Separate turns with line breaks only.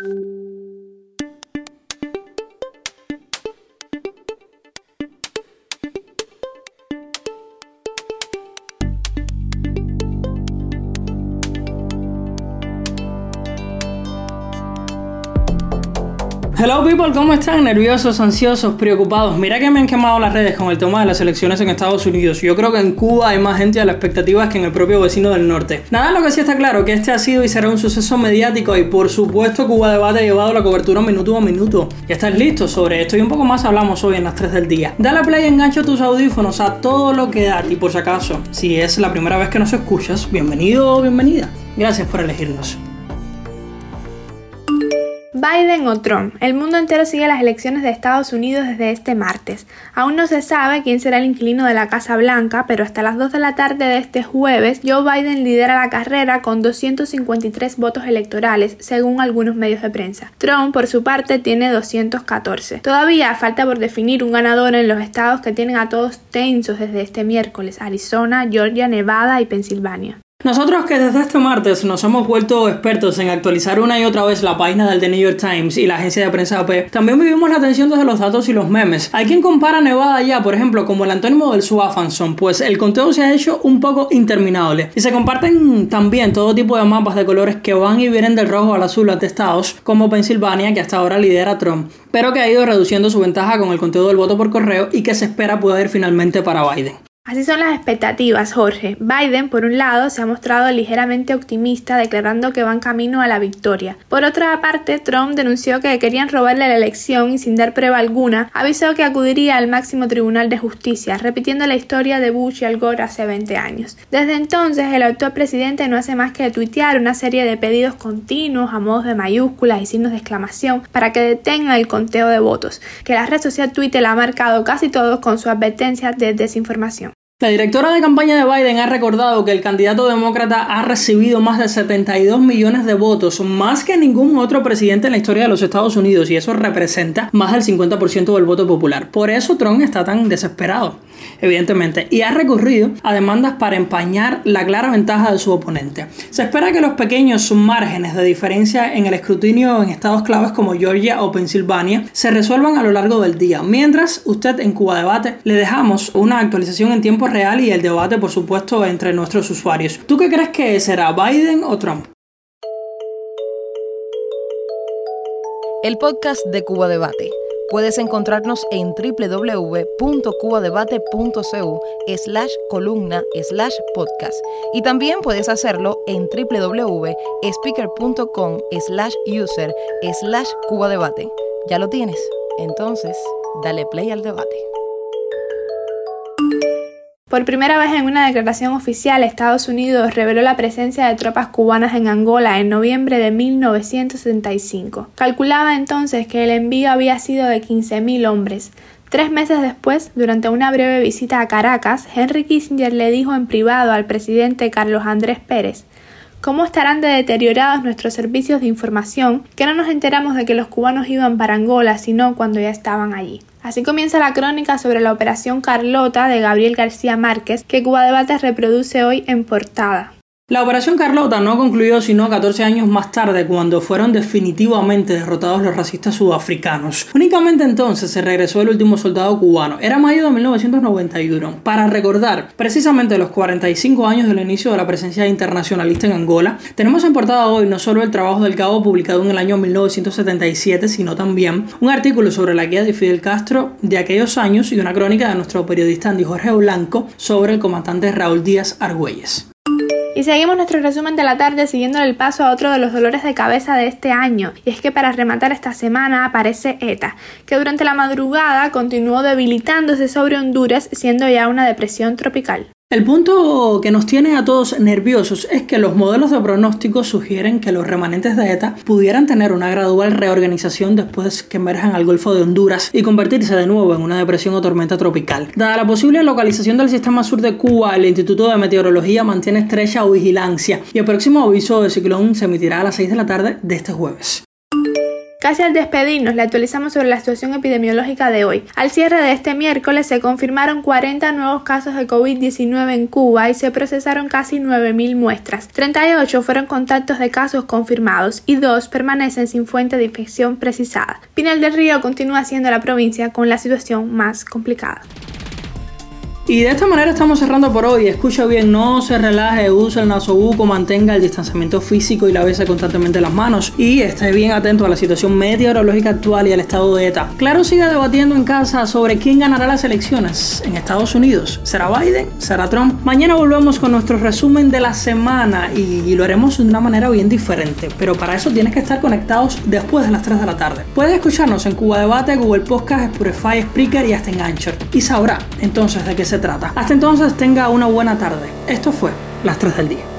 Thank you. Hello people, ¿cómo están? Nerviosos, ansiosos, preocupados. Mira que me han quemado las redes con el tema de las elecciones en Estados Unidos. Yo creo que en Cuba hay más gente a las expectativas que en el propio vecino del norte. Nada, lo que sí está claro que este ha sido y será un suceso mediático y por supuesto Cuba Debate ha llevado la cobertura minuto a minuto. Ya estás listo sobre esto y un poco más hablamos hoy en las 3 del día. Dale play, engancha tus audífonos a todo lo que da y por si acaso, si es la primera vez que nos escuchas, bienvenido o bienvenida. Gracias por elegirnos.
Biden o Trump. El mundo entero sigue las elecciones de Estados Unidos desde este martes. Aún no se sabe quién será el inquilino de la Casa Blanca, pero hasta las 2 de la tarde de este jueves, Joe Biden lidera la carrera con 253 votos electorales, según algunos medios de prensa. Trump, por su parte, tiene 214. Todavía falta por definir un ganador en los estados que tienen a todos tensos desde este miércoles, Arizona, Georgia, Nevada y Pensilvania.
Nosotros que desde este martes nos hemos vuelto expertos en actualizar una y otra vez la página del The New York Times y la agencia de prensa AP, también vivimos la atención desde los datos y los memes. Hay quien compara Nevada ya, por ejemplo, como el antónimo del Swafanson, pues el conteo se ha hecho un poco interminable. Y se comparten también todo tipo de mapas de colores que van y vienen del rojo al azul ante estados, como Pensilvania, que hasta ahora lidera Trump, pero que ha ido reduciendo su ventaja con el conteo del voto por correo y que se espera ir finalmente para Biden.
Así son las expectativas, Jorge. Biden, por un lado, se ha mostrado ligeramente optimista, declarando que van camino a la victoria. Por otra parte, Trump denunció que querían robarle la elección y sin dar prueba alguna, avisó que acudiría al máximo tribunal de justicia, repitiendo la historia de Bush y Al Gore hace 20 años. Desde entonces, el actual presidente no hace más que tuitear una serie de pedidos continuos a modos de mayúsculas y signos de exclamación para que detenga el conteo de votos, que la red social Twitter ha marcado casi todos con su advertencia de desinformación.
La directora de campaña de Biden ha recordado que el candidato demócrata ha recibido más de 72 millones de votos, más que ningún otro presidente en la historia de los Estados Unidos, y eso representa más del 50% del voto popular. Por eso Trump está tan desesperado, evidentemente, y ha recurrido a demandas para empañar la clara ventaja de su oponente. Se espera que los pequeños márgenes de diferencia en el escrutinio en estados claves como Georgia o Pensilvania se resuelvan a lo largo del día. Mientras usted en Cuba Debate le dejamos una actualización en tiempo real y el debate, por supuesto, entre nuestros usuarios. ¿Tú qué crees que será, Biden o Trump?
El podcast de Cuba Debate. Puedes encontrarnos en www.cubadebate.cu slash columna slash podcast y también puedes hacerlo en www.speaker.com slash user slash cubadebate. ¿Ya lo tienes? Entonces, dale play al debate.
Por primera vez en una declaración oficial, Estados Unidos reveló la presencia de tropas cubanas en Angola en noviembre de 1975. Calculaba entonces que el envío había sido de 15.000 hombres. Tres meses después, durante una breve visita a Caracas, Henry Kissinger le dijo en privado al presidente Carlos Andrés Pérez ¿Cómo estarán de deteriorados nuestros servicios de información que no nos enteramos de que los cubanos iban para Angola, sino cuando ya estaban allí? Así comienza la crónica sobre la Operación Carlota de Gabriel García Márquez que Cuba Debates reproduce hoy en portada.
La Operación Carlota no concluyó sino 14 años más tarde cuando fueron definitivamente derrotados los racistas sudafricanos. Únicamente entonces se regresó el último soldado cubano. Era mayo de 1991. Para recordar precisamente los 45 años del inicio de la presencia internacionalista en Angola, tenemos en portada hoy no solo el trabajo del cabo publicado en el año 1977, sino también un artículo sobre la guía de Fidel Castro de aquellos años y una crónica de nuestro periodista Andy Jorge Blanco sobre el comandante Raúl Díaz Argüelles.
Y seguimos nuestro resumen de la tarde siguiendo el paso a otro de los dolores de cabeza de este año, y es que para rematar esta semana aparece ETA, que durante la madrugada continuó debilitándose sobre Honduras siendo ya una depresión tropical.
El punto que nos tiene a todos nerviosos es que los modelos de pronóstico sugieren que los remanentes de ETA pudieran tener una gradual reorganización después que emerjan al Golfo de Honduras y convertirse de nuevo en una depresión o tormenta tropical. Dada la posible localización del sistema sur de Cuba, el Instituto de Meteorología mantiene estrecha vigilancia y el próximo aviso de ciclón se emitirá a las 6 de la tarde de este jueves.
Casi al despedirnos, le actualizamos sobre la situación epidemiológica de hoy. Al cierre de este miércoles se confirmaron 40 nuevos casos de COVID-19 en Cuba y se procesaron casi 9.000 muestras. 38 fueron contactos de casos confirmados y 2 permanecen sin fuente de infección precisada. Pinal del Río continúa siendo la provincia con la situación más complicada.
Y de esta manera estamos cerrando por hoy. Escucha bien, no se relaje, use el nasobuco, mantenga el distanciamiento físico y lávese constantemente las manos. Y esté bien atento a la situación meteorológica actual y al estado de ETA. Claro, siga debatiendo en casa sobre quién ganará las elecciones en Estados Unidos. ¿Será Biden? ¿Será Trump? Mañana volvemos con nuestro resumen de la semana y lo haremos de una manera bien diferente. Pero para eso tienes que estar conectados después de las 3 de la tarde. Puedes escucharnos en Cuba Debate, Google Podcast, Spotify, Spreaker y hasta en Anchor. Y sabrá entonces de qué se trata. Hasta entonces tenga una buena tarde. Esto fue Las 3 del Día.